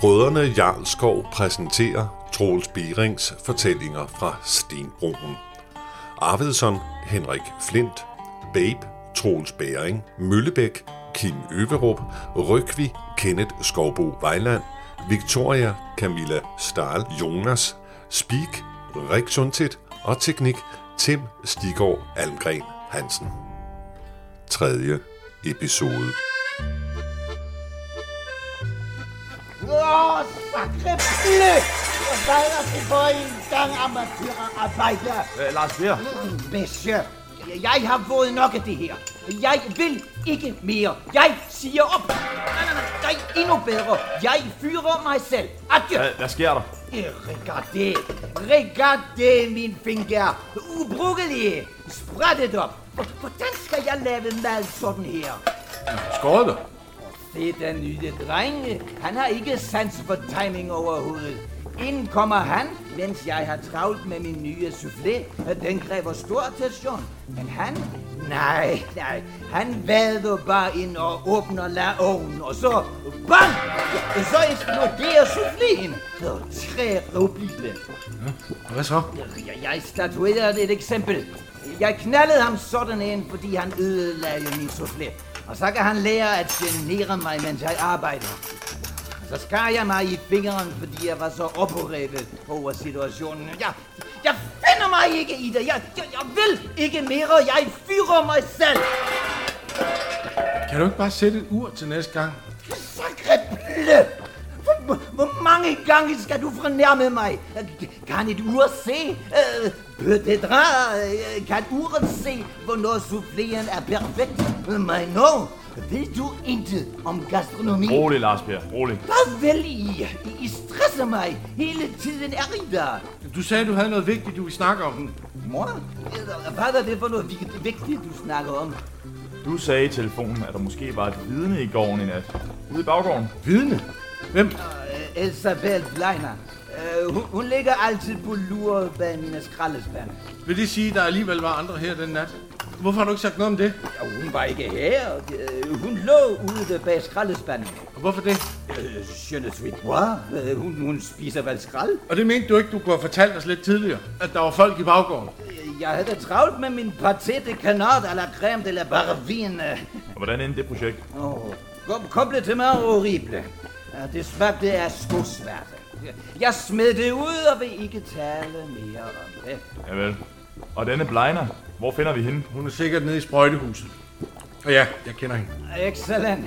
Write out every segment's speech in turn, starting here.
Brødrene Jarlskov præsenterer Troels Berings fortællinger fra Stenbroen. Arvidsson, Henrik Flint, Babe, Troels Bæring, Møllebæk, Kim Øverup, Rygvi, Kenneth Skovbo Vejland, Victoria, Camilla Stahl, Jonas, Speak, Rik Sundtid og teknik Tim Stigård Almgren Hansen. Tredje episode. Åh, sakre blø! Hvad er det for en gang amatørarbejde? Øh, Lars Per, Monsieur, jeg har fået nok af det her. Jeg vil ikke mere. Jeg siger op. Nej, nej, nej, nej, endnu bedre. Jeg fyrer mig selv. Adieu. hvad, hvad sker der? Eh, Regardez, regardez min finger. Ubrugelige. Sprættet op. H- Hvordan skal jeg lave mad sådan her? Skål da. Se den nye dreng. Han har ikke sans for timing overhovedet. Ind kommer han, mens jeg har travlt med min nye soufflé. Den kræver stor attention. Men han? Nej, nej. Han vader bare ind og åbner laovnen, og så... Bang! Ja, så eksploderer souffléen. Tre rublible. Hvad så? Jeg, jeg statuerede et eksempel. Jeg knaldede ham sådan en, fordi han ødelagde min soufflé. Og så kan han lære at genere mig, mens jeg arbejder. Så skar jeg mig i fingeren, fordi jeg var så oprevet over situationen. Jeg, jeg finder mig ikke i det. Jeg, jeg, jeg vil ikke mere. Jeg fyrer mig selv. Kan du ikke bare sætte et ur til næste gang? Sacre bleu! Hvor, mange gange skal du fornærme mig? Kan et ur se? Øh, Peut-être øh, kan uret se, hvornår souffléen er perfekt. Men no, ved du intet om gastronomi? Rolig, Lars Per, rolig. Hvad vil I? I stresser mig. Hele tiden er I der. Du sagde, du havde noget vigtigt, du ville snakke om. Mor? Hvad er det for noget vigt- vigtigt, du snakker om? Du sagde i telefonen, at der måske var et vidne i gården i nat. Ude i baggården. Vidne? Hvem? Øh, Elsabel Bleiner. Øh, hun, hun ligger altid på lur bag mine skraldespande. Vil det sige, at der alligevel var andre her den nat? Hvorfor har du ikke sagt noget om det? Ja, hun var ikke her. Øh, Hun lå ude bag skraldespanden. Og hvorfor det? Øh, Je ne suis pas. Øh, Hun, hun spiser vel skrald? Og det mente du ikke, du kunne have fortalt os lidt tidligere, at der var folk i baggården. Øh, Jeg havde travlt med min pâté de canard à la crème de la barbine. Og hvordan endte det projekt? Oh, kom, complétement horrible. Ja, Det smagte af skosværte. Jeg smed det ud og vil ikke tale mere om det. Javel. Og denne Bleiner, hvor finder vi hende? Hun er sikkert nede i sprøjtehuset. Og ja, jeg kender hende. Excellent.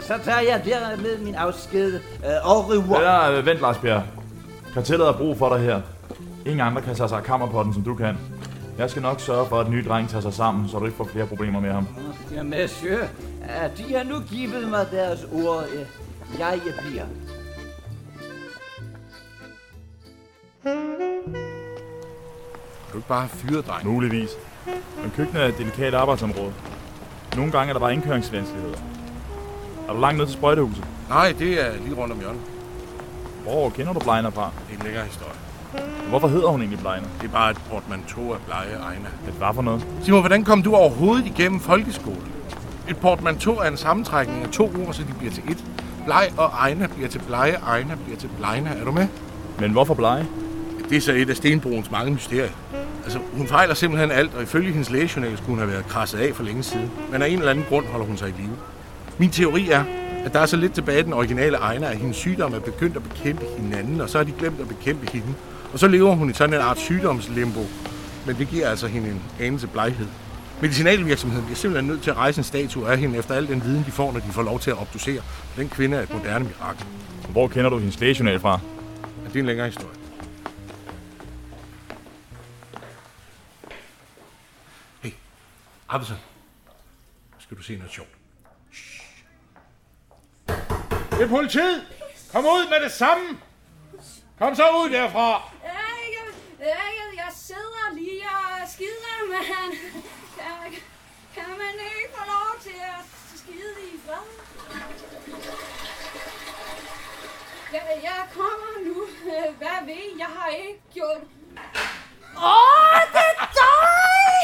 Så tager jeg dermed min afsked. Uh, au revoir. Ja, øh, vent, Lars Per. Kartellet har brug for dig her. Ingen andre kan tage sig af kammerpotten, som du kan. Jeg skal nok sørge for, at den nye dreng tager sig sammen, så du ikke får flere problemer med ham. Ja, monsieur, de har nu givet mig deres ord. Jeg bliver. Kan du ikke bare have fyret, dreng? Muligvis. Men køkkenet er et delikat arbejdsområde. Nogle gange er der bare indkøringsvanskeligheder. Er du langt ned til sprøjtehuset? Nej, det er lige rundt om hjørnet. Hvor kender du Bleiner fra? Det er en lækker historie. Hvorfor hedder hun egentlig Bleiner? Det er bare et portmanteau af blege egne. Det var for noget. Simon, hvordan kom du overhovedet igennem folkeskole? Et portmanteau er en sammentrækning af to ord, så de bliver til et. Bleg og egne bliver til blege, egne bliver til blegne. Er du med? Men hvorfor blege? Det er så et af Stenbroens mange mysterier. Altså, hun fejler simpelthen alt, og ifølge hendes lægejournal skulle hun have været krasset af for længe siden. Men af en eller anden grund holder hun sig i live. Min teori er, at der er så lidt tilbage den originale egne, at hendes sygdom er begyndt at bekæmpe hinanden, og så har de glemt at bekæmpe hende. Og så lever hun i sådan en art sygdomslimbo. Men det giver altså hende en anelse bleghed. Medicinalvirksomheden bliver simpelthen nødt til at rejse en statue af hende efter al den viden, de får, når de får lov til at obducere. Den kvinde er et moderne mirakel. Hvor kender du hendes lægejournal fra? Men det er en længere historie. Hey. Nu skal du se noget sjovt. Det er politiet! Kom ud med det samme! Kom så ud derfra! Ja, jeg, ja, jeg, jeg sidder lige og skider, kan, han ikke får lov til at skide i fred? Jeg, jeg kommer nu. Hvad ved Jeg har ikke gjort... Åh, det er dig!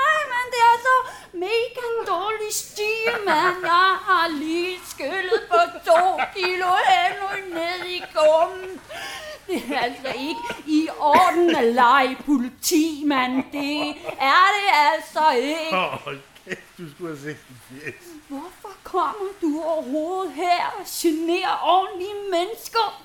Ej, men det er så mega dårlig stil. mand. Jeg har lige skyllet på to kilo endnu ned i gummen. Det er altså ikke i orden at lege politi, mand. Det er det altså ikke. Kæft, du skulle have set fjes. Hvorfor kommer du overhovedet her og generer ordentlige mennesker?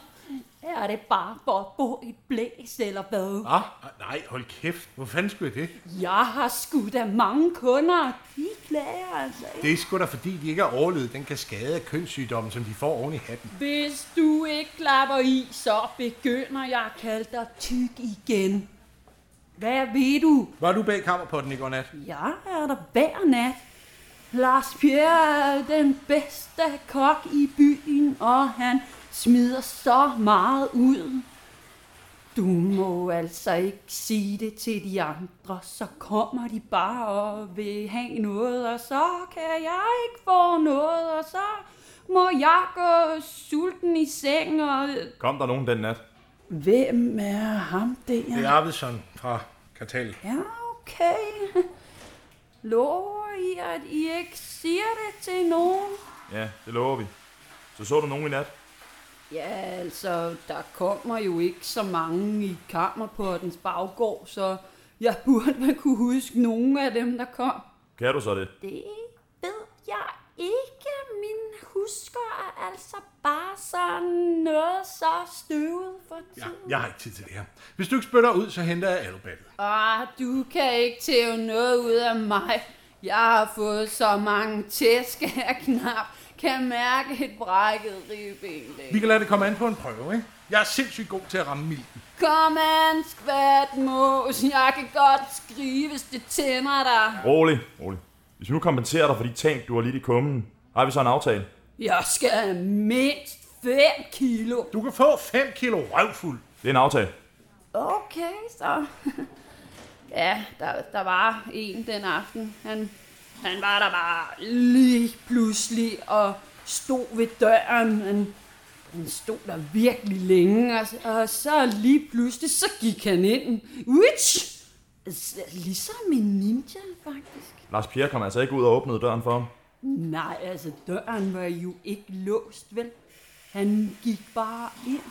Er det bare for at få et blæs, eller hvad? Ah, nej, hold kæft. Hvor fanden skulle jeg det? Jeg har skudt af mange kunder. De klager altså ikke. Det er sgu da fordi, de ikke har overlevet den kaskade af kønssygdomme, som de får oven i hatten. Hvis du ikke klapper i, så begynder jeg at kalde dig tyk igen. Hvad ved du? Var du bag kammerpotten i går nat? Jeg er der hver nat. Lars Pierre er den bedste kok i byen, og han smider så meget ud. Du må altså ikke sige det til de andre, så kommer de bare og vil have noget, og så kan jeg ikke få noget, og så må jeg gå sulten i seng, og... Kom der nogen den nat? Hvem er ham der? Det er Arvidsson fra Kartal. Ja, okay. Lover I, at I ikke siger det til nogen? Ja, det lover vi. Så så du nogen i nat? Ja, altså, der kommer jo ikke så mange i kammerportens baggård, så jeg burde vel kunne huske nogen af dem, der kom. Kan du så det? Det ved jeg ikke. Min husker er altså bare sådan noget så støvet for Ja, tiden. jeg har ikke tid til det her. Hvis du ikke spytter ud, så henter jeg alubattet. Ah, du kan ikke tæve noget ud af mig. Jeg har fået så mange tæsk, jeg knap kan mærke et brækket ribben. Vi kan lade det komme an på en prøve, ikke? Jeg er sindssygt god til at ramme milten. Kom an, skvat mås. Jeg kan godt skrive, hvis det tænder dig. Rolig, rolig. Hvis vi nu kompenserer dig for de tab, du har lidt i kummen, har vi så en aftale. Jeg skal have mindst 5 kilo. Du kan få 5 kilo røvfuld. Det er en aftale. Okay, så. Ja, der, der var en den aften. Han, han var der bare lige pludselig og stod ved døren. Han, han stod der virkelig længe, og, og så lige pludselig, så gik han ind. Witch! Ligesom en ninja, faktisk. Lars Pierre kom altså ikke ud og åbnede døren for ham. Nej, altså døren var jo ikke låst, vel? Han gik bare ind.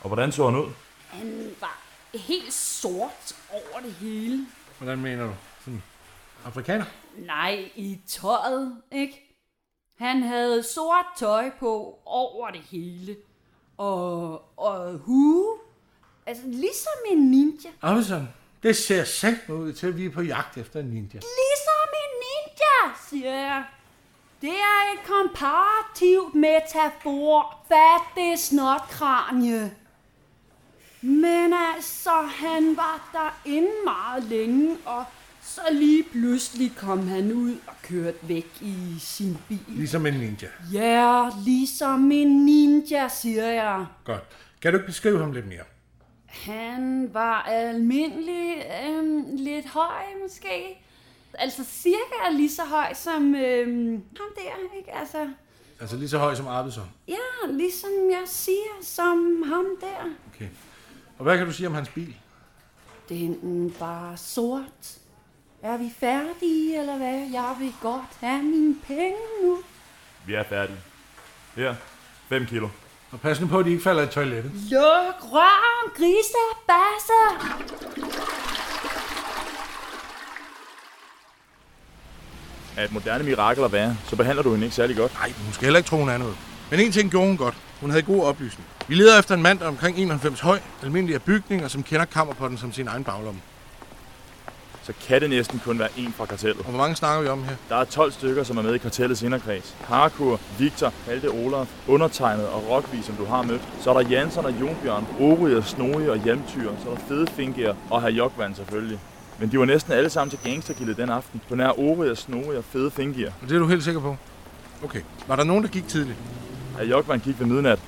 Og hvordan så han ud? Han var helt sort over det hele. Hvordan mener du? Sådan afrikaner? Nej, i tøjet, ikke? Han havde sort tøj på over det hele. Og, og hue. Altså ligesom en ninja. Arvidsson, det ser sagt ud til, at vi er på jagt efter en ninja. Ligesom en ninja, siger jeg. Det er et komparativt metafor. Fattig snotkranje. Men altså, han var derinde meget længe, og så lige pludselig kom han ud og kørte væk i sin bil. Ligesom en ninja. Ja, ligesom en ninja, siger jeg. Godt. Kan du ikke beskrive ham lidt mere? Han var almindelig, øhm, lidt høj måske. Altså cirka lige så høj som øhm, ham der, ikke? Altså, Altså lige så høj som Arvidsson. ja, ligesom jeg siger, som ham der. Okay. Og hvad kan du sige om hans bil? Den var sort. Er vi færdige, eller hvad? Jeg vil godt have mine penge nu. Vi er færdige. Her. 5 kilo. Og pas nu på, at de ikke falder i toilettet. Luk røven, grise, basse! Er et moderne mirakel at være, så behandler du hende ikke særlig godt. Nej, hun skal heller ikke tro, hun er noget. Men en ting gjorde hun godt. Hun havde god oplysning. Vi leder efter en mand, der er omkring 91 høj, almindelig af bygning, og som kender kammerpotten som sin egen baglomme. Så kan det næsten kun være en fra kartellet. Og hvor mange snakker vi om her? Der er 12 stykker, som er med i kartellets inderkreds. Parkour, Victor, Halte Olaf, undertegnet og Rockvi, som du har mødt. Så er der Jansson og Jonbjørn, Ori og Snoge og Hjelmtyr. Så er der Fede Finger og Herr Jokvand selvfølgelig. Men de var næsten alle sammen til gangstergildet den aften. På nær Ori og Snoge og Fede Finger. Og det er du helt sikker på? Okay. Var der nogen, der gik tidligt? Herr Jokvand gik ved midnat.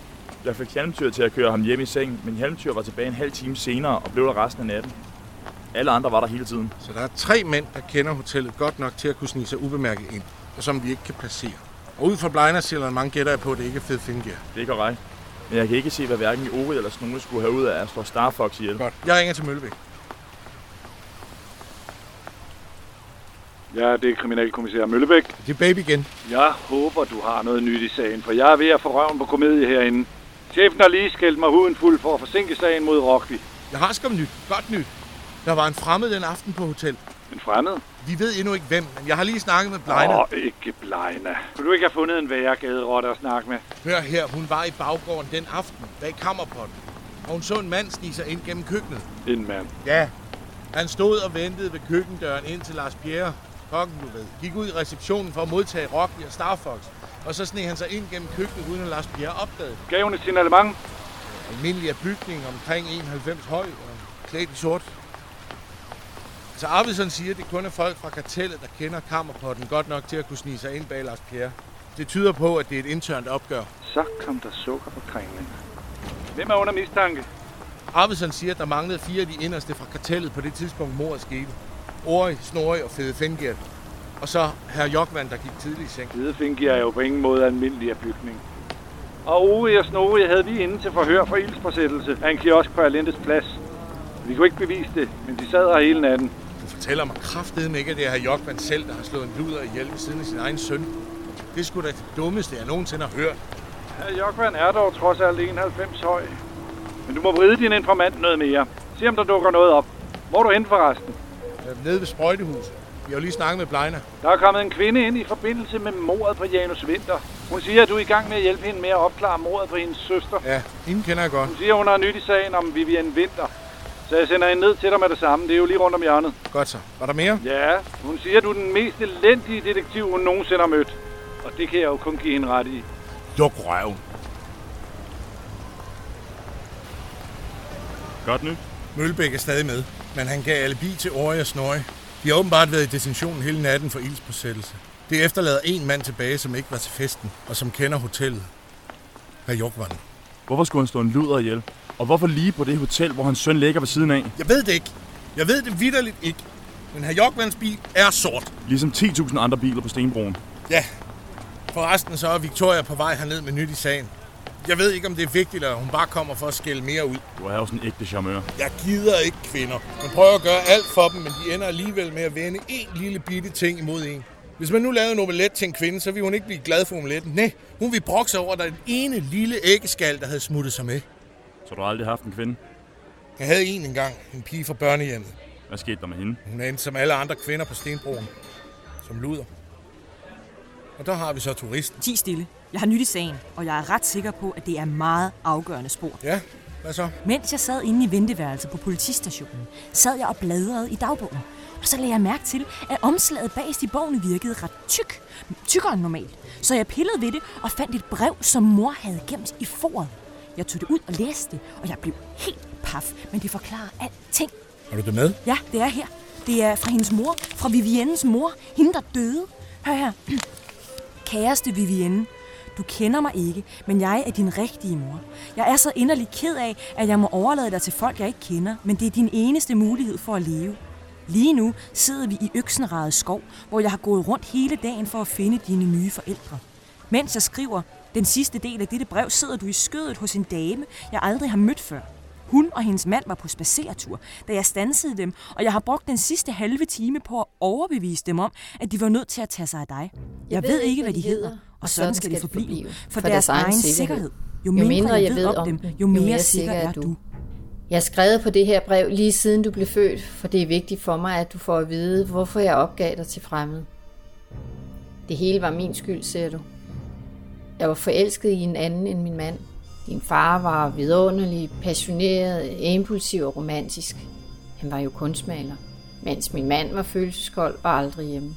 Jeg fik Hjelmtyr til at køre ham hjem i seng, men Hjelmtyr var tilbage en halv time senere og blev der resten af natten. Alle andre var der hele tiden. Så der er tre mænd, der kender hotellet godt nok til at kunne snige sig ubemærket ind, og som vi ikke kan passere. Og ud fra blindersileren mange gætter jeg på, at det ikke er Fed Finger. Det er korrekt. Men jeg kan ikke se, hvad hverken Ori eller Snoge skulle have ud af at slå Star Fox ihjel. Godt. Jeg ringer til Møllebæk. Ja, det er kriminalkommissær Møllebæk. Det er baby igen. Jeg håber, du har noget nyt i sagen, for jeg er ved at få røven på komedie herinde. Chefen har lige skældt mig huden fuld for at forsinke sagen mod Rockby. Jeg har skam nyt. Godt nyt. Der var en fremmed den aften på hotel. En fremmed? Vi ved endnu ikke hvem, men jeg har lige snakket med Blejna. Åh, ikke Blejna. Kunne du ikke have fundet en værre gaderotte at snakke med? Hør her, hun var i baggården den aften bag kammerpotten. Og hun så en mand snige sig ind gennem køkkenet. En mand. Ja. Han stod og ventede ved køkkendøren ind til Lars Pierre, kokken du ved, gik ud i receptionen for at modtage Rocky og Starfox. Og så sneg han sig ind gennem køkkenet, uden at Lars Pierre opdagede. Gav hun et signalement? Almindelig af bygning omkring 91 høj og klædt i sort. Så Arvidsson siger, at det kun er folk fra kartellet, der kender kammerpotten godt nok til at kunne snige sig ind bag Lars Pierre. Det tyder på, at det er et internt opgør. Så kom der sukker på kringlen. Hvem er under mistanke? Arvidsson siger, at der manglede fire af de inderste fra kartellet på det tidspunkt, mordet skete. Ori, Snorri og Fede Fengert. Og så herr Jokvand, der gik tidligt i seng. Hvidefinki er jo på ingen måde almindelig af bygning. Og Ove og Snorri havde vi inde til forhør for ildspåsættelse af en kiosk på Alendes plads. Vi kunne ikke bevise det, men de sad her hele natten. Fortæller mig kraftedeme ikke, at det er herr Jokvand selv, der har slået en luder ihjel ved siden af sin egen søn. Det skulle da det dummeste, jeg nogensinde har hørt. Herr Jokvan er dog trods alt 91 høj. Men du må vride din informant noget mere. Se om der dukker noget op. Hvor er du hen forresten? Er Nede ved sprøjtehuset. Vi har jo lige snakket med Blejna. Der er kommet en kvinde ind i forbindelse med mordet på Janus Winter. Hun siger, at du er i gang med at hjælpe hende med at opklare mordet på hendes søster. Ja, hende kender jeg godt. Hun siger, hun har nyt i sagen om Vivian Winter. Så jeg sender hende ned til dig med det samme. Det er jo lige rundt om hjørnet. Godt så. Var der mere? Ja, hun siger, at du er den mest elendige detektiv, hun nogensinde har mødt. Og det kan jeg jo kun give hende ret i. Luk røven. Godt nyt. Mølbæk er stadig med, men han gav alibi til Ori og Snorri. De har åbenbart været i detentionen hele natten for ildspåsættelse. Det efterlader en mand tilbage, som ikke var til festen, og som kender hotellet. Herr Jokvand. Hvorfor skulle han slå en luder ihjel? Og hvorfor lige på det hotel, hvor hans søn ligger ved siden af? Jeg ved det ikke. Jeg ved det vidderligt ikke. Men herr Jokvands bil er sort. Ligesom 10.000 andre biler på Stenbroen. Ja. Forresten så er Victoria på vej herned med nyt i sagen. Jeg ved ikke, om det er vigtigt, at hun bare kommer for at skælde mere ud. Du er jo sådan en ægte charmeur. Jeg gider ikke kvinder. Man prøver at gøre alt for dem, men de ender alligevel med at vende en lille bitte ting imod en. Hvis man nu lavede en omelet til en kvinde, så ville hun ikke blive glad for omeletten. Nej, hun ville brokse over, at der er den ene lille æggeskal, der havde smuttet sig med. Så du har aldrig haft en kvinde? Jeg havde en engang, en pige fra børnehjemmet. Hvad skete der med hende? Hun er endt som alle andre kvinder på Stenbroen. Som luder. Og der har vi så turisten. Ti stille. Jeg har nyt i sagen, og jeg er ret sikker på, at det er meget afgørende spor. Ja, hvad så? Mens jeg sad inde i venteværelset på politistationen, sad jeg og bladrede i dagbogen. Og så lagde jeg mærke til, at omslaget bagest i bogen virkede ret tyk. Tykkere end normalt. Så jeg pillede ved det og fandt et brev, som mor havde gemt i foret. Jeg tog det ud og læste det, og jeg blev helt paf. Men det forklarer alting. Har du det med? Ja, det er her. Det er fra hendes mor, fra Viviennes mor, hende der døde. Hør her. Kæreste Vivienne, du kender mig ikke, men jeg er din rigtige mor. Jeg er så inderlig ked af, at jeg må overlade dig til folk, jeg ikke kender, men det er din eneste mulighed for at leve. Lige nu sidder vi i Øksenrade skov, hvor jeg har gået rundt hele dagen for at finde dine nye forældre. Mens jeg skriver den sidste del af dette brev, sidder du i skødet hos en dame, jeg aldrig har mødt før. Hun og hendes mand var på spaceretur, da jeg stansede dem, og jeg har brugt den sidste halve time på at overbevise dem om, at de var nødt til at tage sig af dig. Jeg, ved ikke, hvad de hedder, og sådan skal det forblive, for deres egen sikkerhed. Jo mindre jeg ved om dem, jo mere sikker er du. Jeg har skrevet på det her brev lige siden du blev født, for det er vigtigt for mig, at du får at vide, hvorfor jeg opgav dig til fremmed. Det hele var min skyld, siger du. Jeg var forelsket i en anden end min mand. Din far var vidunderlig, passioneret, impulsiv og romantisk. Han var jo kunstmaler, mens min mand var følelseskold og aldrig hjemme.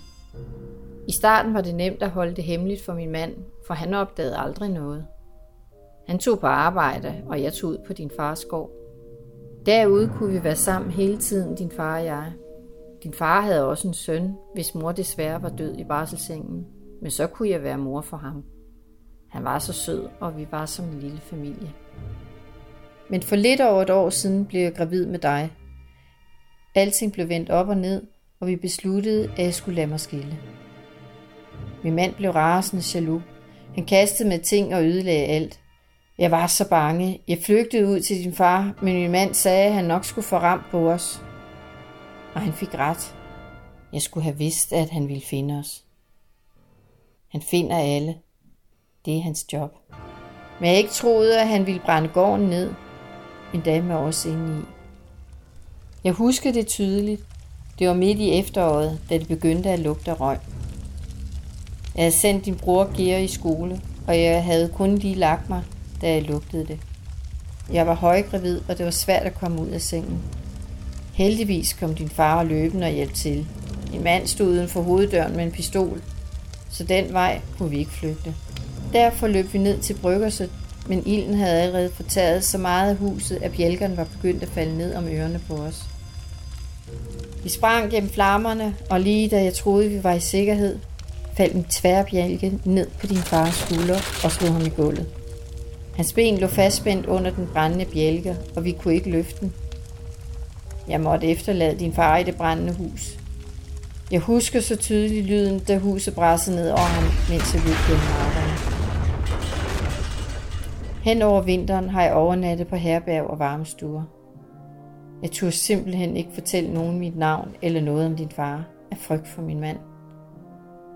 I starten var det nemt at holde det hemmeligt for min mand, for han opdagede aldrig noget. Han tog på arbejde, og jeg tog ud på din fars gård. Derude kunne vi være sammen hele tiden, din far og jeg. Din far havde også en søn, hvis mor desværre var død i barselsengen, men så kunne jeg være mor for ham. Han var så sød, og vi var som en lille familie. Men for lidt over et år siden blev jeg gravid med dig. Alting blev vendt op og ned, og vi besluttede, at jeg skulle lade mig skille. Min mand blev rasende jaloux. Han kastede med ting og ødelagde alt. Jeg var så bange. Jeg flygtede ud til din far, men min mand sagde, at han nok skulle få ramt på os. Og han fik ret. Jeg skulle have vidst, at han ville finde os. Han finder alle. Det er hans job. Men jeg ikke troede, at han ville brænde gården ned. Endda med os inde i. Jeg husker det tydeligt. Det var midt i efteråret, da det begyndte at lugte af røg. Jeg havde sendt din bror Gear i skole, og jeg havde kun lige lagt mig, da jeg lugtede det. Jeg var højgravid, og det var svært at komme ud af sengen. Heldigvis kom din far løbende og hjalp til. En mand stod uden for hoveddøren med en pistol, så den vej kunne vi ikke flygte. Derfor løb vi ned til bryggerset, men ilden havde allerede fortaget så meget af huset, at bjælkerne var begyndt at falde ned om ørerne på os. Vi sprang gennem flammerne, og lige da jeg troede, vi var i sikkerhed, faldt en tværbjælke ned på din fars skulder og slog ham i gulvet. Hans ben lå fastspændt under den brændende bjælke, og vi kunne ikke løfte den. Jeg måtte efterlade din far i det brændende hus. Jeg husker så tydeligt lyden, da huset brassede ned over ham, mens jeg løb gennem. Hen over vinteren har jeg overnattet på herberg og varmestuer. Jeg turde simpelthen ikke fortælle nogen mit navn eller noget om din far, af frygt for min mand.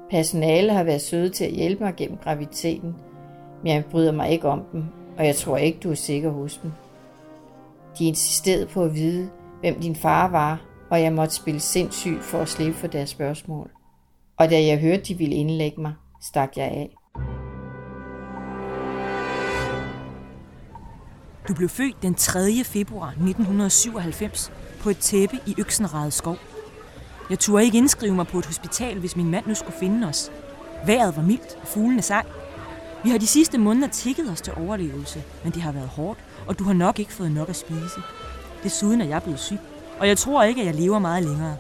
Personale har været søde til at hjælpe mig gennem graviditeten, men jeg bryder mig ikke om dem, og jeg tror ikke, du er sikker hos dem. De insisterede på at vide, hvem din far var, og jeg måtte spille sindssyg for at slippe for deres spørgsmål. Og da jeg hørte, de ville indlægge mig, stak jeg af. Du blev født den 3. februar 1997 på et tæppe i Øksenrede skov. Jeg turde ikke indskrive mig på et hospital, hvis min mand nu skulle finde os. Vejret var mildt, og fuglene sang. Vi har de sidste måneder tikket os til overlevelse, men det har været hårdt, og du har nok ikke fået nok at spise. Desuden er jeg blevet syg, og jeg tror ikke, at jeg lever meget længere.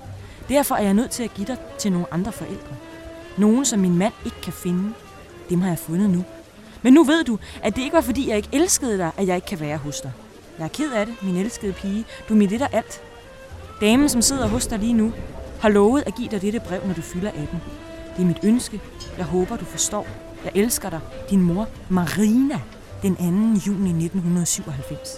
Derfor er jeg nødt til at give dig til nogle andre forældre. Nogen, som min mand ikke kan finde. Dem har jeg fundet nu. Men nu ved du, at det ikke var fordi, jeg ikke elskede dig, at jeg ikke kan være hos dig. Jeg er ked af det, min elskede pige. Du er mit lidt af alt. Damen, som sidder hos dig lige nu, har lovet at give dig dette brev, når du fylder 18. Det er mit ønske. Jeg håber, du forstår. Jeg elsker dig. Din mor, Marina, den 2. juni 1997.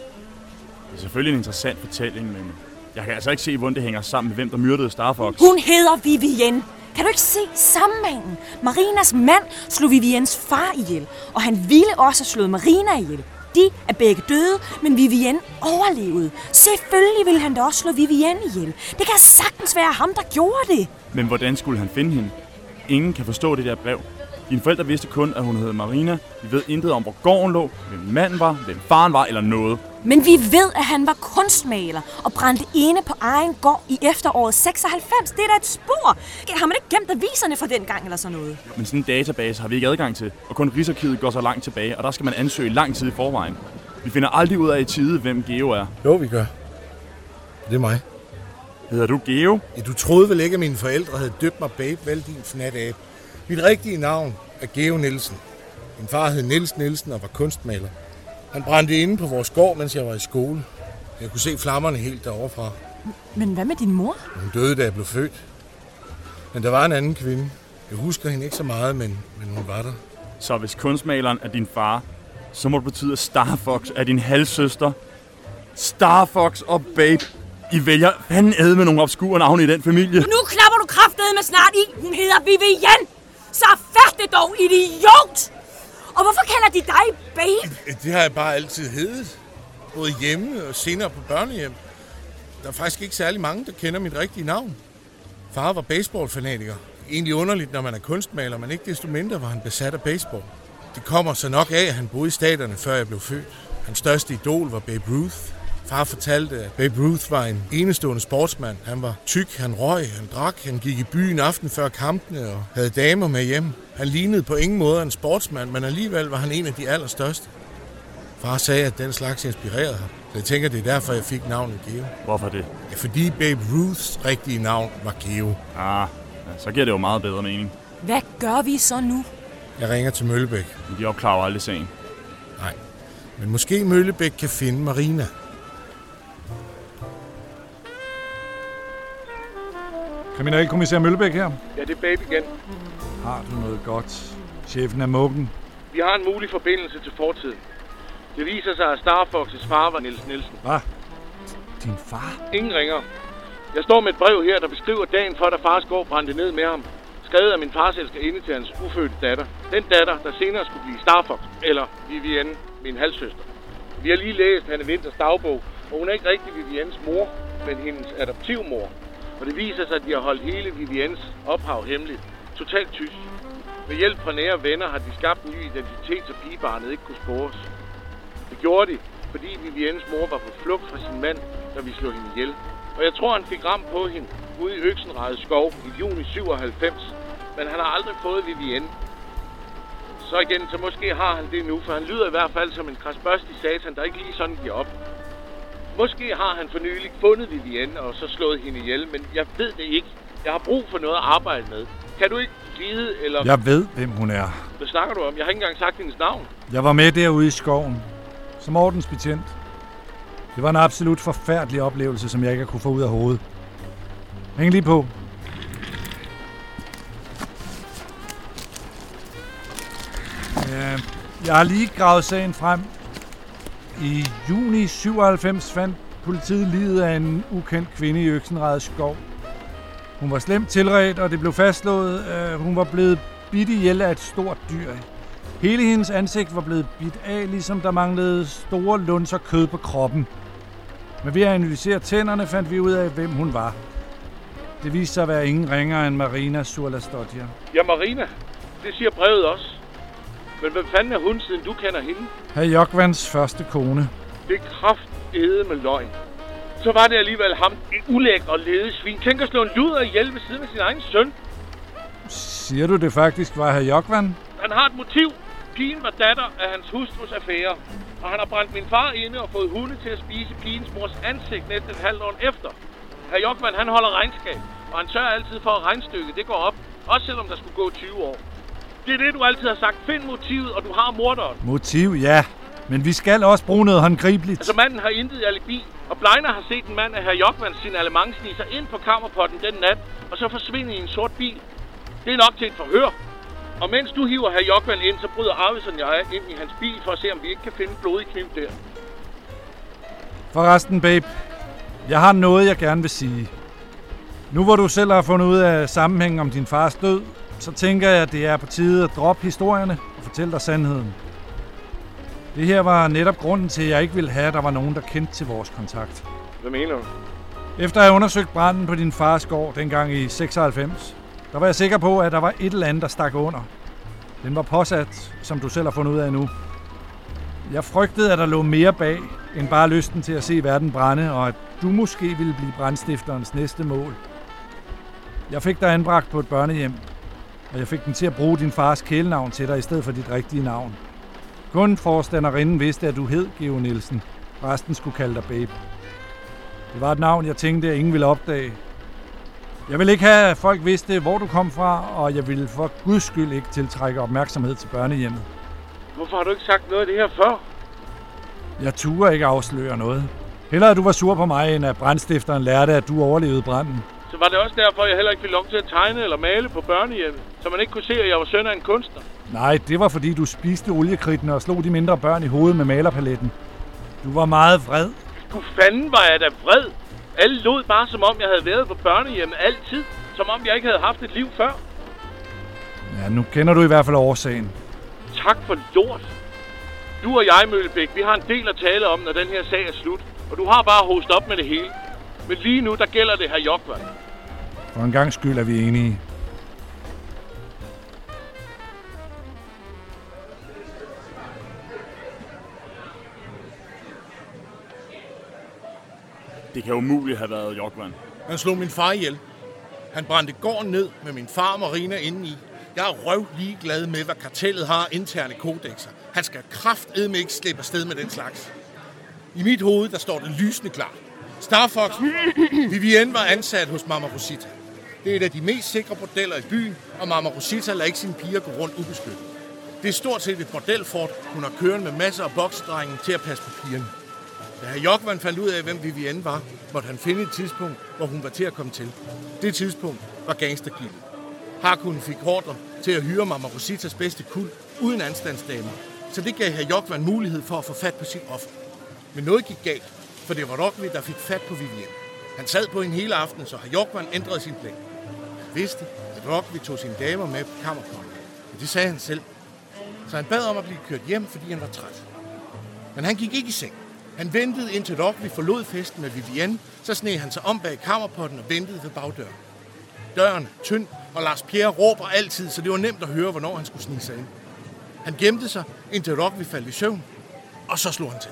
Det er selvfølgelig en interessant fortælling, men jeg kan altså ikke se, hvordan det hænger sammen med, hvem der myrdede Star Fox. Hun hedder Vivienne. Kan du ikke se sammenhængen? Marinas mand slog Viviennes far ihjel, og han ville også have slået Marina ihjel. De er begge døde, men Vivienne overlevede. Selvfølgelig ville han da også slå Vivienne ihjel. Det kan sagtens være ham, der gjorde det. Men hvordan skulle han finde hende? Ingen kan forstå det der brev. Dine forældre vidste kun, at hun hed Marina. Vi ved intet om, hvor gården lå, hvem manden var, hvem faren var eller noget. Men vi ved, at han var kunstmaler og brændte ene på egen gård i efteråret 96. Det er da et spor. Har man ikke gemt aviserne fra den gang eller sådan noget? Men sådan en database har vi ikke adgang til, og kun Rigsarkivet går så langt tilbage, og der skal man ansøge lang tid i forvejen. Vi finder aldrig ud af i tide, hvem Geo er. Jo, vi gør. Det er mig. Hedder du Geo? Ja, du troede vel ikke, at mine forældre havde døbt mig Babe, vel din fnat Mit rigtige navn er Geo Nielsen. Min far hed Niels Nielsen og var kunstmaler. Han brændte inde på vores gård, mens jeg var i skole. Jeg kunne se flammerne helt derovre fra. Men hvad med din mor? Hun døde, da jeg blev født. Men der var en anden kvinde. Jeg husker hende ikke så meget, men, men hun var der. Så hvis kunstmaleren er din far, så må det betyde, at Star Fox er din halvsøster. Star Fox og Babe. I vælger fanden med nogle obskure navne i den familie. Nu klapper du kraftedet med snart i. Hun hedder Vivian. Så færdig dog, idiot! Og hvorfor kalder de dig Babe? Det har jeg bare altid heddet. Både hjemme og senere på børnehjem. Der er faktisk ikke særlig mange, der kender mit rigtige navn. Far var baseballfanatiker. Egentlig underligt, når man er kunstmaler, men ikke desto mindre var han besat af baseball. Det kommer så nok af, at han boede i staterne, før jeg blev født. Hans største idol var Babe Ruth. Far fortalte, at Babe Ruth var en enestående sportsmand. Han var tyk, han røg, han drak, han gik i byen aften før kampene og havde damer med hjem. Han lignede på ingen måde en sportsmand, men alligevel var han en af de allerstørste. Far sagde, at den slags inspirerede ham. Så jeg tænker, det er derfor, jeg fik navnet Geo. Hvorfor det? Ja, fordi Babe Ruths rigtige navn var Geo. Ah, så giver det jo meget bedre mening. Hvad gør vi så nu? Jeg ringer til Møllebæk. Men de opklarer aldrig sagen. Nej, men måske Møllebæk kan finde Marina. Kriminalkommissær Møllebæk her. Ja, det er Babe igen. Har du noget godt? Chefen er muggen. Vi har en mulig forbindelse til fortiden. Det viser sig, at Star Fox's far var Niels Nielsen. Hvad? Din far? Ingen ringer. Jeg står med et brev her, der beskriver dagen for, da fars gård brændte ned med ham. Skrevet af min fars elskerinde til hans ufødte datter. Den datter, der senere skulle blive Starfox, eller Vivienne, min halvsøster. Vi har lige læst Hanne Winters dagbog, og hun er ikke rigtig Viviennes mor, men hendes adoptivmor. Og det viser sig, at de har holdt hele Viviens ophav hemmeligt. Totalt tysk. Med hjælp fra nære venner har de skabt en ny identitet, så pigebarnet ikke kunne spores. Det gjorde de, fordi Viviennes mor var på flugt fra sin mand, da vi slog hende ihjel. Og jeg tror, han fik ramt på hende ude i Øksenrede skov i juni 97. Men han har aldrig fået Vivienne. Så igen, så måske har han det nu, for han lyder i hvert fald som en krasbørstig satan, der ikke lige sådan giver op. Måske har han for nylig fundet Vivienne og så slået hende ihjel, men jeg ved det ikke. Jeg har brug for noget at arbejde med. Kan du ikke vide, eller... Jeg ved, hvem hun er. Hvad snakker du om? Jeg har ikke engang sagt hendes navn. Jeg var med derude i skoven. Som ordensbetjent. Det var en absolut forfærdelig oplevelse, som jeg ikke kunne få ud af hovedet. Hæng lige på. Ja, jeg har lige gravet sagen frem. I juni 97 fandt politiet livet af en ukendt kvinde i Øksenrede skov. Hun var slemt tilredt, og det blev fastslået, at hun var blevet bidt ihjel af et stort dyr. Hele hendes ansigt var blevet bidt af, ligesom der manglede store lunser kød på kroppen. Men ved at analysere tænderne fandt vi ud af, hvem hun var. Det viste sig at være ingen ringere end Marina Surlastodja. Ja, Marina. Det siger brevet også. Men hvem fanden er hun, siden du kender hende? Herr Jokvans første kone. Det er kraftede med løgn. Så var det alligevel ham, en ulæk og lede svin. Tænk at slå en luder ihjel ved siden af sin egen søn. Siger du det faktisk var herr Jokvan? Han har et motiv. Pigen var datter af hans hustrus affære. Og han har brændt min far inde og fået hunde til at spise pigens mors ansigt næsten et halvt år efter. Herr Jokvan, han holder regnskab. Og han sørger altid for, at regnstykket det går op. Også selvom der skulle gå 20 år. Det er det, du altid har sagt. Find motivet, og du har morderen. Motiv, ja. Men vi skal også bruge noget håndgribeligt. Altså, manden har intet alibi. Og Bleiner har set en mand af herr Jokvan sin allemang snige sig ind på kammerpotten den nat, og så forsvinde i en sort bil. Det er nok til et forhør. Og mens du hiver herr Jokvan ind, så bryder Arvidsson og jeg ind i hans bil for at se, om vi ikke kan finde blodig kniv der. Forresten, babe. Jeg har noget, jeg gerne vil sige. Nu hvor du selv har fundet ud af sammenhængen om din fars død, så tænker jeg, at det er på tide at droppe historierne og fortælle dig sandheden. Det her var netop grunden til, at jeg ikke ville have, at der var nogen, der kendte til vores kontakt. Hvad mener du? Efter at have undersøgt branden på din fars gård dengang i 96, der var jeg sikker på, at der var et eller andet, der stak under. Den var påsat, som du selv har fundet ud af nu. Jeg frygtede, at der lå mere bag, end bare lysten til at se verden brænde, og at du måske ville blive brandstifterens næste mål. Jeg fik dig anbragt på et børnehjem, og jeg fik den til at bruge din fars kælenavn til dig i stedet for dit rigtige navn. Kun forstanderinden vidste, at du hed Geo Nielsen. Resten skulle kalde dig Babe. Det var et navn, jeg tænkte, at ingen ville opdage. Jeg ville ikke have, at folk vidste, hvor du kom fra, og jeg ville for guds skyld ikke tiltrække opmærksomhed til børnehjemmet. Hvorfor har du ikke sagt noget af det her før? Jeg turer ikke afsløre noget. Hellere at du var sur på mig, end at brandstifteren lærte, at du overlevede branden. Så var det også derfor, jeg heller ikke fik lov til at tegne eller male på børnehjemmet, så man ikke kunne se, at jeg var søn af en kunstner. Nej, det var fordi du spiste oliekridtene og slog de mindre børn i hovedet med malerpaletten. Du var meget vred. Du fanden var jeg da vred. Alle lod bare, som om jeg havde været på børnehjemmet altid. Som om jeg ikke havde haft et liv før. Ja, nu kender du i hvert fald årsagen. Tak for lort. Du og jeg, Møllebæk, vi har en del at tale om, når den her sag er slut. Og du har bare host op med det hele. Men lige nu, der gælder det her Jokvan. For en gang skyld er vi enige. Det kan umuligt have været Jokvan. Han slog min far ihjel. Han brændte gården ned med min far og Marina indeni. Jeg er røv ligeglad med, hvad kartellet har interne kodexer. Han skal kraftedme ikke slippe afsted med den slags. I mit hoved, der står det lysende klart. Starfox, Vivienne var ansat hos Mama Rosita. Det er et af de mest sikre bordeller i byen, og Mama Rosita lader ikke sine piger gå rundt ubeskyttet. Det er stort set et bordelfort, hun har kørende med masser af boksedrenge til at passe på pigerne. Da herr Jokvan fandt ud af, hvem Vivienne var, måtte han finde et tidspunkt, hvor hun var til at komme til. Det tidspunkt var gangstergildet. Harkun fik ordre til at hyre Mama Rositas bedste kul uden anstandsdamer, så det gav herr Jokvan mulighed for at få fat på sit offer. Men noget gik galt, for det var Rokvi, der fik fat på Vivienne. Han sad på en hele aften, så herr Jokvan ændrede sin plan. Han vidste, at Rokvi tog sine damer med på kammerkongen. Men det sagde han selv. Så han bad om at blive kørt hjem, fordi han var træt. Men han gik ikke i seng. Han ventede indtil Rockley forlod festen med Vivienne, så sneg han sig om bag kammerpotten og ventede ved bagdøren. Døren er tynd, og Lars Pierre råber altid, så det var nemt at høre, hvornår han skulle snige sig ind. Han gemte sig, indtil Rockley faldt i søvn, og så slog han til.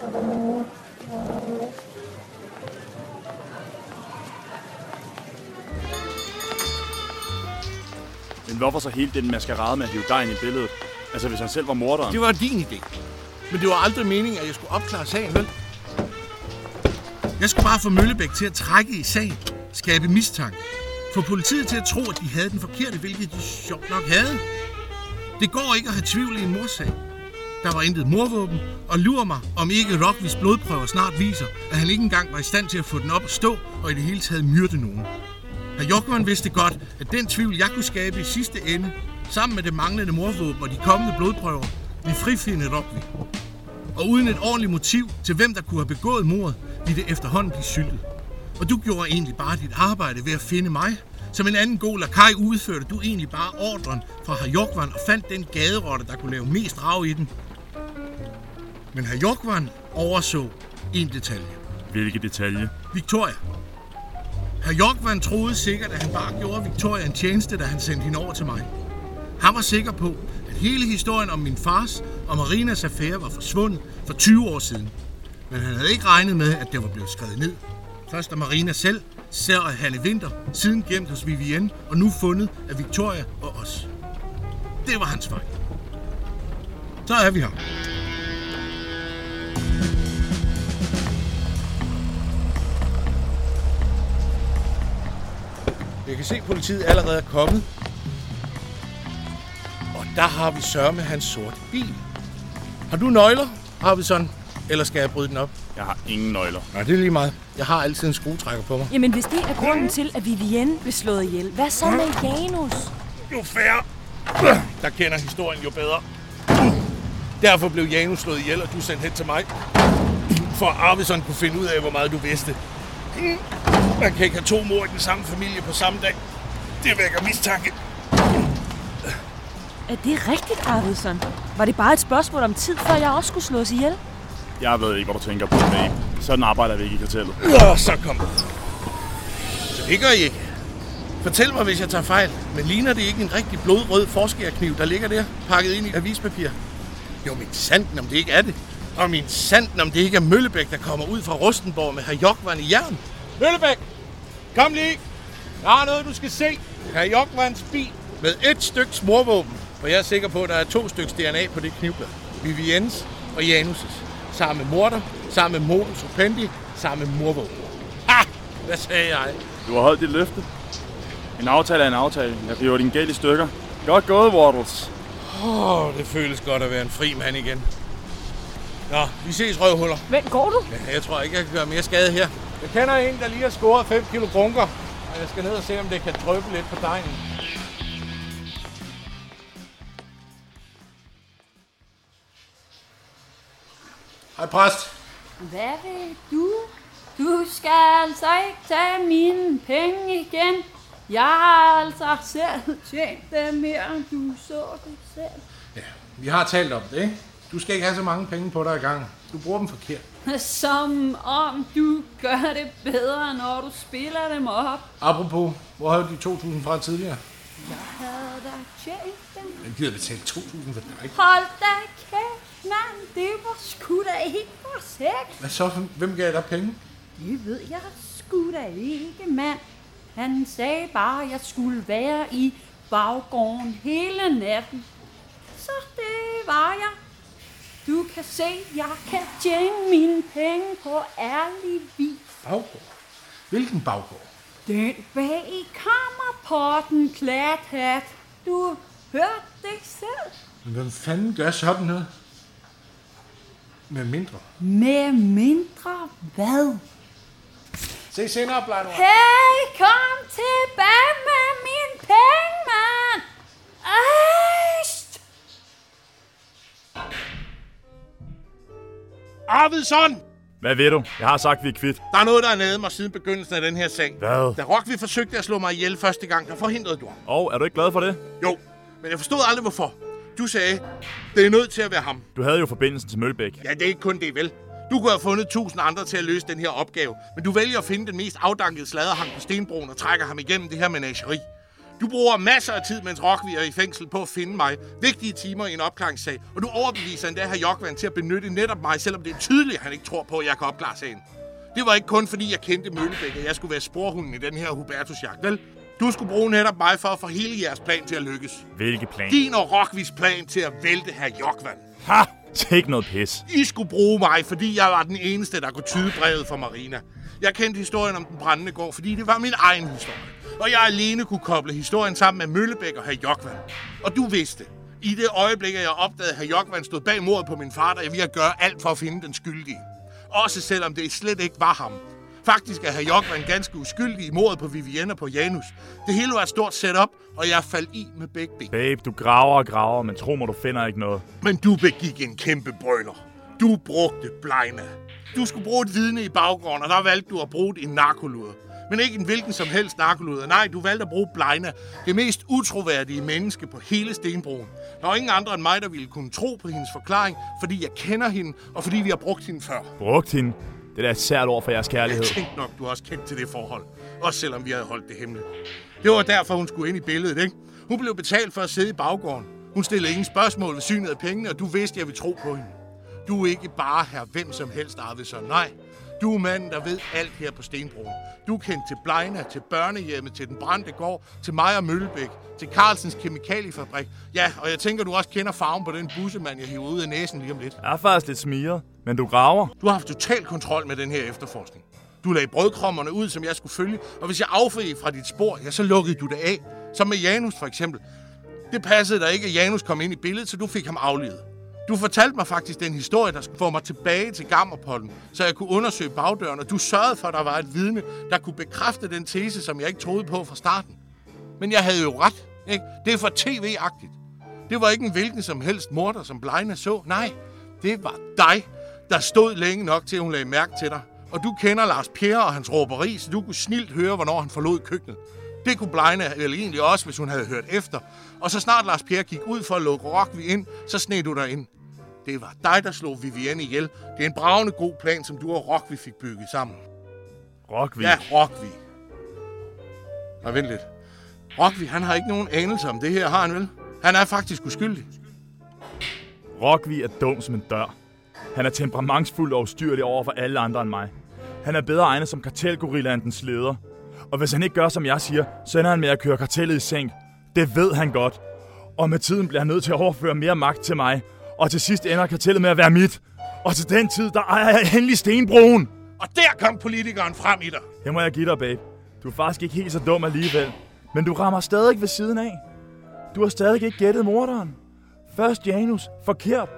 Men hvorfor så hele den maskerade med at hive dejen i billedet? Altså, hvis han selv var morderen. Det var din idé. Men det var aldrig meningen, at jeg skulle opklare sagen, vel? Jeg skulle bare få Møllebæk til at trække i sagen, skabe mistanke. Få politiet til at tro, at de havde den forkerte, hvilket de sjovt nok havde. Det går ikke at have tvivl i en morsag. Der var intet morvåben, og lurer mig, om ikke Rockvis blodprøver snart viser, at han ikke engang var i stand til at få den op at stå og i det hele taget myrde nogen. Herr Jokman vidste godt, at den tvivl, jeg kunne skabe i sidste ende, sammen med det manglende morvåben og de kommende blodprøver, ville frifinde Rockvis. Og uden et ordentligt motiv til, hvem der kunne have begået mordet, ville det efterhånden blive syltet. Og du gjorde egentlig bare dit arbejde ved at finde mig. Som en anden god lakaj udførte du egentlig bare ordren fra herr Jokvan og fandt den gaderotte, der kunne lave mest rav i den. Men herr Jokvan overså en detalje. Hvilke detalje? Victoria. Herr Jokvan troede sikkert, at han bare gjorde Victoria en tjeneste, da han sendte hende over til mig. Han var sikker på, hele historien om min fars og Marinas affære var forsvundet for 20 år siden. Men han havde ikke regnet med, at det var blevet skrevet ned. Først af Marina selv, ser af Hanne Winter, siden gemt hos Vivienne, og nu fundet af Victoria og os. Det var hans fejl. Så er vi her. Jeg kan se, at politiet allerede er kommet. Der har vi sørme hans sorte bil. Har du nøgler, Arvidsson? Eller skal jeg bryde den op? Jeg har ingen nøgler. Nej, det er lige meget. Jeg har altid en skruetrækker på mig. Jamen, hvis det er grunden til, at Vivienne blev slået ihjel, hvad så med Janus? Jo færre, der kender historien jo bedre. Derfor blev Janus slået ihjel, og du sendt hen til mig. For Arvidsson kunne finde ud af, hvor meget du vidste. Man kan ikke have to mor i den samme familie på samme dag. Det vækker mistanke. Er det rigtigt, Arvidsson? Var det bare et spørgsmål om tid, før jeg også skulle slås ihjel? Jeg ved ikke, hvad du tænker på, babe. Sådan arbejder vi ikke i kartellet. Nå, så kom. Så det gør I ikke. Fortæl mig, hvis jeg tager fejl. Men ligner det ikke en rigtig blodrød forskærkniv, der ligger der, pakket ind i avispapir? Jo, min sanden, om det ikke er det. Og min sanden, om det ikke er Møllebæk, der kommer ud fra Rustenborg med herr Jokvan i jern. Møllebæk! Kom lige! Jeg har noget, du skal se. Herr Jokvans bil med et stykke smorvåben. For jeg er sikker på, at der er to stykker DNA på det knivblad. Viviens og Janus' sammen med morter, sammen med modus operandi, sammen med morvåben. Ha! Hvad sagde jeg? Du har holdt dit løfte. En aftale er en aftale. Jeg bliver din gæld i stykker. Godt gået, Waddles. Åh, oh, det føles godt at være en fri mand igen. Nå, vi ses røvhuller. Hvem går du? Ja, jeg tror ikke, jeg kan gøre mere skade her. Jeg kender en, der lige har scoret 5 kilo bunker. Og jeg skal ned og se, om det kan drøbe lidt på dejen. Hej, præst. Hvad vil du? Du skal altså ikke tage mine penge igen. Jeg har altså selv tjent dem mere, end du så det selv. Ja, vi har talt om det, ikke? Du skal ikke have så mange penge på dig i gang. Du bruger dem forkert. Som om du gør det bedre, når du spiller dem op. Apropos, hvor havde du de 2.000 fra tidligere? Jeg havde da tjent dem. Jeg gider betale 2.000 for dig. Hold da kæft, mand. Det var sgu da ikke for sex. Hvad så? Hvem gav dig penge? Det ved jeg sgu da ikke, mand. Han sagde bare, at jeg skulle være i baggården hele natten. Så det var jeg. Du kan se, jeg kan tjene mine penge på ærlig vis. Baggård? Hvilken baggård? Den bag i kammerporten, klathat. Du hørte det selv. Men hvem fanden gør sådan noget? Med mindre. Med mindre hvad? Se senere, Blano. Hey, kom tilbage med min penge, mand! Ejst! Arvidsson! Hvad ved du? Jeg har sagt, vi er kvitt. Der er noget, der er nede mig siden begyndelsen af den her sag. Hvad? Da Rockvi forsøgte at slå mig ihjel første gang, der forhindrede du ham. Og er du ikke glad for det? Jo, men jeg forstod aldrig hvorfor. Du sagde, det er nødt til at være ham. Du havde jo forbindelsen til Mølbæk. Ja, det er ikke kun det, vel? Du kunne have fundet tusind andre til at løse den her opgave, men du vælger at finde den mest afdankede sladerhang på Stenbroen og trækker ham igennem det her menageri. Du bruger masser af tid, mens Rockvi er i fængsel på at finde mig. Vigtige timer i en opklaringssag, og du overbeviser endda her Jokvan til at benytte netop mig, selvom det er tydeligt, at han ikke tror på, at jeg kan opklare sagen. Det var ikke kun fordi, jeg kendte Møllebæk, at jeg skulle være sporhunden i den her Hubertusjagt, vel? Du skulle bruge netop mig for at få hele jeres plan til at lykkes. Hvilke plan? Din og Rockvis plan til at vælte her Jokvan. Ha! Ikke noget pis. I skulle bruge mig, fordi jeg var den eneste, der kunne tyde brevet for Marina. Jeg kendte historien om den brændende gård, fordi det var min egen historie. Og jeg alene kunne koble historien sammen med Møllebæk og herr Jokvan. Og du vidste, i det øjeblik, at jeg opdagede, at herr Jokvan stod bag mordet på min far, der jeg ville gøre alt for at finde den skyldige. Også selvom det slet ikke var ham. Faktisk er herr Jokvan ganske uskyldig i mordet på Vivienne og på Janus. Det hele var et stort setup, og jeg faldt i med begge ben. Babe, du graver og graver, men tro mig, du finder ikke noget. Men du begik en kæmpe brøler. Du brugte Blejna. Du skulle bruge et vidne i baggrunden, og der valgte du at bruge en narkoluder. Men ikke en hvilken som helst narkoluder. Nej, du valgte at bruge Blejna. Det mest utroværdige menneske på hele Stenbroen. Der var ingen andre end mig, der ville kunne tro på hendes forklaring, fordi jeg kender hende, og fordi vi har brugt hende før. Brugt hende? Det er et sært ord for jeres kærlighed. Jeg tænkte nok, du også kendt til det forhold. Også selvom vi havde holdt det hemmeligt. Det var derfor, hun skulle ind i billedet, ikke? Hun blev betalt for at sidde i baggården. Hun stillede ingen spørgsmål ved synet af pengene, og du vidste, at jeg ville tro på hende. Du er ikke bare her hvem som helst, Arvidsson. Nej, du er manden, der ved alt her på Stenbroen. Du er kendt til Blejna, til børnehjemmet, til den brændte gård, til Maja Møllebæk, til Carlsens kemikaliefabrik. Ja, og jeg tænker, du også kender farven på den bussemand, jeg hiver ud af næsen lige om lidt. Jeg er faktisk lidt smiret, men du graver. Du har haft total kontrol med den her efterforskning. Du lagde brødkrommerne ud, som jeg skulle følge, og hvis jeg affriede fra dit spor, ja, så lukkede du det af. Som med Janus for eksempel. Det passede der ikke, at Janus kom ind i billedet, så du fik ham aflevet. Du fortalte mig faktisk den historie, der skulle få mig tilbage til Gammerpollen, så jeg kunne undersøge bagdøren, og du sørgede for, at der var et vidne, der kunne bekræfte den tese, som jeg ikke troede på fra starten. Men jeg havde jo ret, ikke? Det er for tv-agtigt. Det var ikke en hvilken som helst morder, som Blejna så. Nej, det var dig, der stod længe nok til, at hun lagde mærke til dig. Og du kender Lars Pierre og hans råberi, så du kunne snilt høre, hvornår han forlod køkkenet. Det kunne Blejna vel egentlig også, hvis hun havde hørt efter. Og så snart Lars Pierre gik ud for at lukke Rockvi ind, så sned du dig ind. Det var dig, der slog Vivienne ihjel. Det er en bravende god plan, som du og Rockvi fik bygget sammen. Rockvi? Ja, Rockvi. Og vent lidt. Rockvi, han har ikke nogen anelse om det her, har han vel? Han er faktisk uskyldig. Rockvi er dum som en dør. Han er temperamentsfuld og ustyrlig over for alle andre end mig. Han er bedre egnet som kartelgorilla end dens leder. Og hvis han ikke gør, som jeg siger, så ender han med at køre kartellet i sænk. Det ved han godt. Og med tiden bliver han nødt til at overføre mere magt til mig. Og til sidst ender kartellet med at være mit. Og til den tid, der ejer jeg endelig stenbroen. Og der kom politikeren frem i dig. Det må jeg give dig, babe. Du er faktisk ikke helt så dum alligevel. Men du rammer stadig ved siden af. Du har stadig ikke gættet morderen. Først Janus, forkert.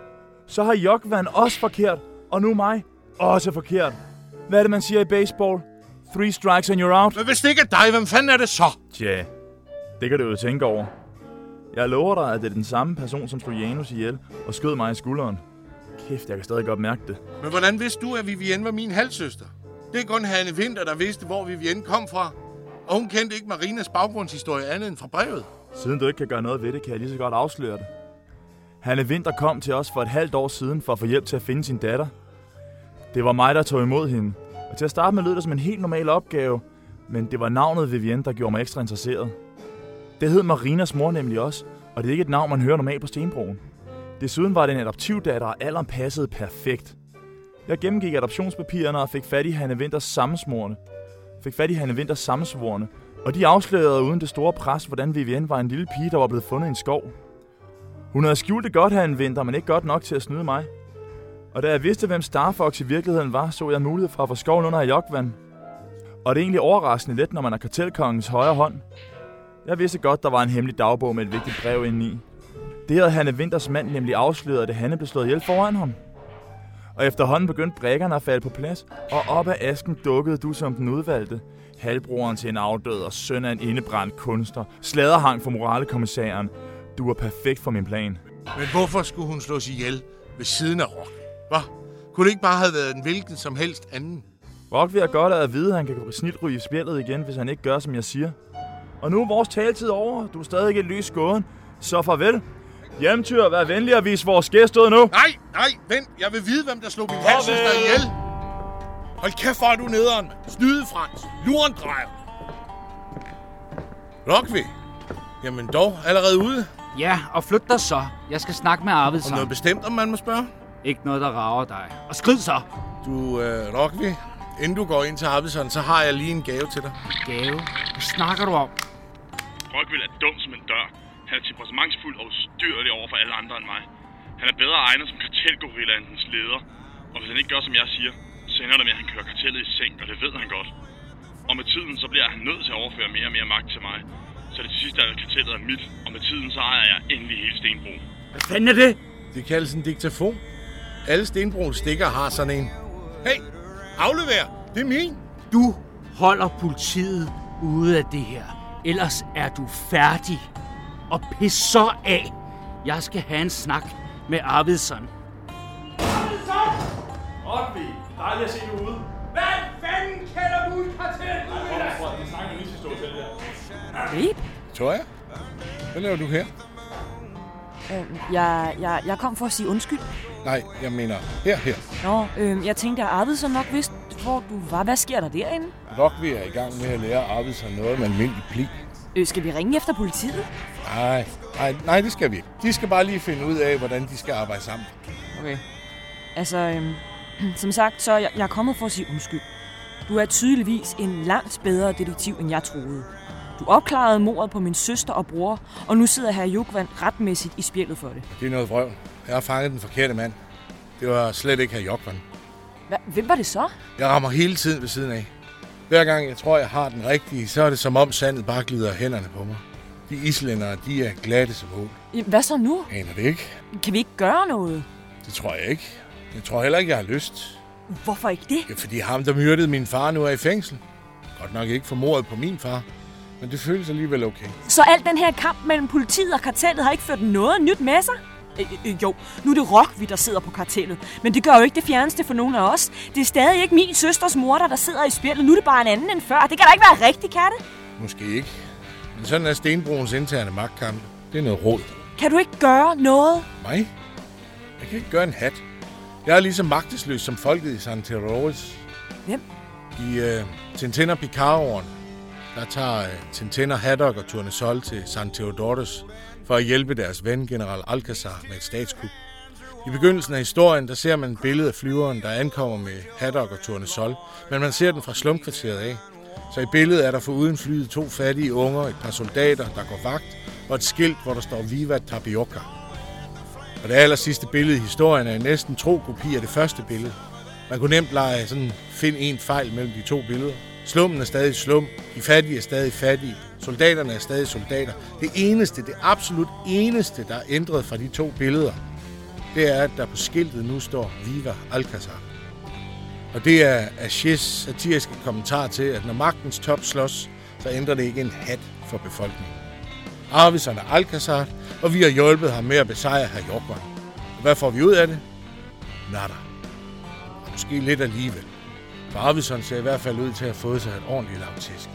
Så har Jokvan også forkert. Og nu mig, også forkert. Hvad er det, man siger i baseball? Three strikes and you're out. Men hvis det ikke er dig, hvem fanden er det så? Tja, det kan du jo tænke over. Jeg lover dig, at det er den samme person, som slog Janus ihjel og skød mig i skulderen. Kæft, jeg kan stadig godt mærke det. Men hvordan vidste du, at Vivienne var min halvsøster? Det er kun Hanne Winter, der vidste, hvor Vivienne kom fra. Og hun kendte ikke Marinas baggrundshistorie andet end fra brevet. Siden du ikke kan gøre noget ved det, kan jeg lige så godt afsløre det. Hanne Winter kom til os for et halvt år siden for at få hjælp til at finde sin datter. Det var mig, der tog imod hende. Og til at starte med lød det som en helt normal opgave, men det var navnet Vivienne, der gjorde mig ekstra interesseret. Det hed Marinas mor nemlig også, og det er ikke et navn, man hører normalt på Stenbroen. Desuden var det en adoptivdatter, og alderen passede perfekt. Jeg gennemgik adoptionspapirerne og fik fat i Hanne Winters sammensvorene. Fik fat i Hanne Winters sammensvorene, og de afslørede uden det store pres, hvordan Vivienne var en lille pige, der var blevet fundet i en skov. Hun havde skjult det godt, Hanne Winter, men ikke godt nok til at snyde mig. Og da jeg vidste, hvem Starfox i virkeligheden var, så jeg mulighed for at få skoven under Jokvand. Og det er egentlig overraskende let, når man er kartelkongens højre hånd. Jeg vidste godt, der var en hemmelig dagbog med et vigtigt brev indeni. Det havde Hanne Winters mand nemlig afsløret, da Hanne blev slået ihjel foran ham. Og efterhånden begyndte brækkerne at falde på plads, og op af asken dukkede du som den udvalgte. Halvbroren til en afdød og søn af en indebrændt kunstner. Sladerhang for moralekommissæren. Du var perfekt for min plan. Men hvorfor skulle hun slås ihjel ved siden af Rock? Hvad? Kunne det ikke bare have været en hvilken som helst anden? Rock vil jeg godt at vide, at han kan ryge i spjældet igen, hvis han ikke gør, som jeg siger. Og nu er vores taletid over. Du er stadig ikke lys gåden. Så farvel. Hjemtyr, vær venlig at vise vores gæst ud nu. Nej, nej, vent. Jeg vil vide, hvem der slog min halvsøster ihjel. Hold kæft, hvor er du nederen, mand. Snyde Frans. Lurendrejer. Rockvi. Jamen dog, allerede ude. Ja, og flyt dig så. Jeg skal snakke med Arvid Om noget bestemt, om man må spørge? Ikke noget, der rager dig. Og skrid så! Du, øh, Rockvi, inden du går ind til Arvidsson, så har jeg lige en gave til dig. Gave? Hvad snakker du om? Rockville er dum som en dør. Han er temperamentsfuld og ustyrlig over for alle andre end mig. Han er bedre egnet som kartelgorilla end dens leder. Og hvis han ikke gør, som jeg siger, så ender det med, at han kører kartellet i seng, og det ved han godt. Og med tiden, så bliver han nødt til at overføre mere og mere magt til mig. Så det sidste er kartellet er mit, og med tiden, så ejer jeg endelig hele Stenbro. Hvad fanden er det? Det kaldes en diktafon. Alle Stenbroens stikker har sådan en. Hey, aflever! Det er min. Du holder politiet ude af det her. Ellers er du færdig. Og pis så af. Jeg skal have en snak med Arvidsson. Rockvi, dejligt at se dig ude. Hvad fanden kalder du et kartel? Det snakker vi lige til der. Babe? Toja, hvad laver du her? Øhm, jeg, jeg, jeg kom for at sige undskyld. Nej, jeg mener her, her. Nå, øhm, jeg tænkte, at Arvidsson nok vidste, hvor du var. Hvad sker der derinde? Rockvi er i gang med at lære Arvidsson noget med almindelig pli. Øh, skal vi ringe efter politiet? Nej, nej, nej, det skal vi ikke. De skal bare lige finde ud af, hvordan de skal arbejde sammen. Okay. Altså, øhm, som sagt, så er jeg, jeg er kommet for at sige undskyld. Du er tydeligvis en langt bedre detektiv, end jeg troede. Du opklarede mordet på min søster og bror, og nu sidder herr Jukvand retmæssigt i spjældet for det. Det er noget vrøvl. Jeg har fanget den forkerte mand. Det var slet ikke herr Jokvan. Hva, hvem var det så? Jeg rammer hele tiden ved siden af. Hver gang jeg tror, jeg har den rigtige, så er det som om sandet bare glider hænderne på mig. De islændere, de er glatte som. Jamen, Hvad så nu? Aner det ikke? Kan vi ikke gøre noget? Det tror jeg ikke. Jeg tror heller ikke, jeg har lyst. Hvorfor ikke det? Ja, fordi ham, der myrdede min far, nu er i fængsel. Godt nok ikke for mordet på min far. Men det føles alligevel okay. Så al den her kamp mellem politiet og kartellet har ikke ført noget nyt med sig? Øh, øh, jo, nu er det Rockvi, der sidder på kartellet. Men det gør jo ikke det fjerneste for nogen af os. Det er stadig ikke min søsters mor, der sidder i spjældet. Nu er det bare en anden end før. Det kan da ikke være rigtigt, kan det? Måske ikke. Men sådan er Stenbroens interne magtkamp. Det er noget råd. Kan du ikke gøre noget? Mig? Jeg kan ikke gøre en hat. Jeg er lige så magtesløs som folket i San Terrores. Hvem? I uh, Tintin og Picard der tager øh, Tintin og Haddock og Tournesol til San Theodores for at hjælpe deres ven, general Alcazar, med et statskup. I begyndelsen af historien, der ser man et billede af flyveren, der ankommer med Haddock og Tournesol, men man ser den fra slumkvarteret af. Så i billedet er der foruden flyet to fattige unger, et par soldater, der går vagt, og et skilt, hvor der står Viva Tapioca. Og det aller sidste billede i historien er næsten tro kopi af det første billede. Man kunne nemt lege sådan, find en fejl mellem de to billeder. Slummen er stadig slum, de fattige er stadig fattige, soldaterne er stadig soldater. Det eneste, det absolut eneste, der er ændret fra de to billeder, det er, at der på skiltet nu står Viva Alcazar. Og det er Ashes satiriske kommentar til, at når magtens top slås, så ændrer det ikke en hat for befolkningen. Arvidsson er Alcazar, og vi har hjulpet ham med at besejre herr Jorkvand. Og hvad får vi ud af det? Nada. Og måske lidt alligevel. Barbizon ser i hvert fald ud til at have fået sig et ordentligt lavtisk.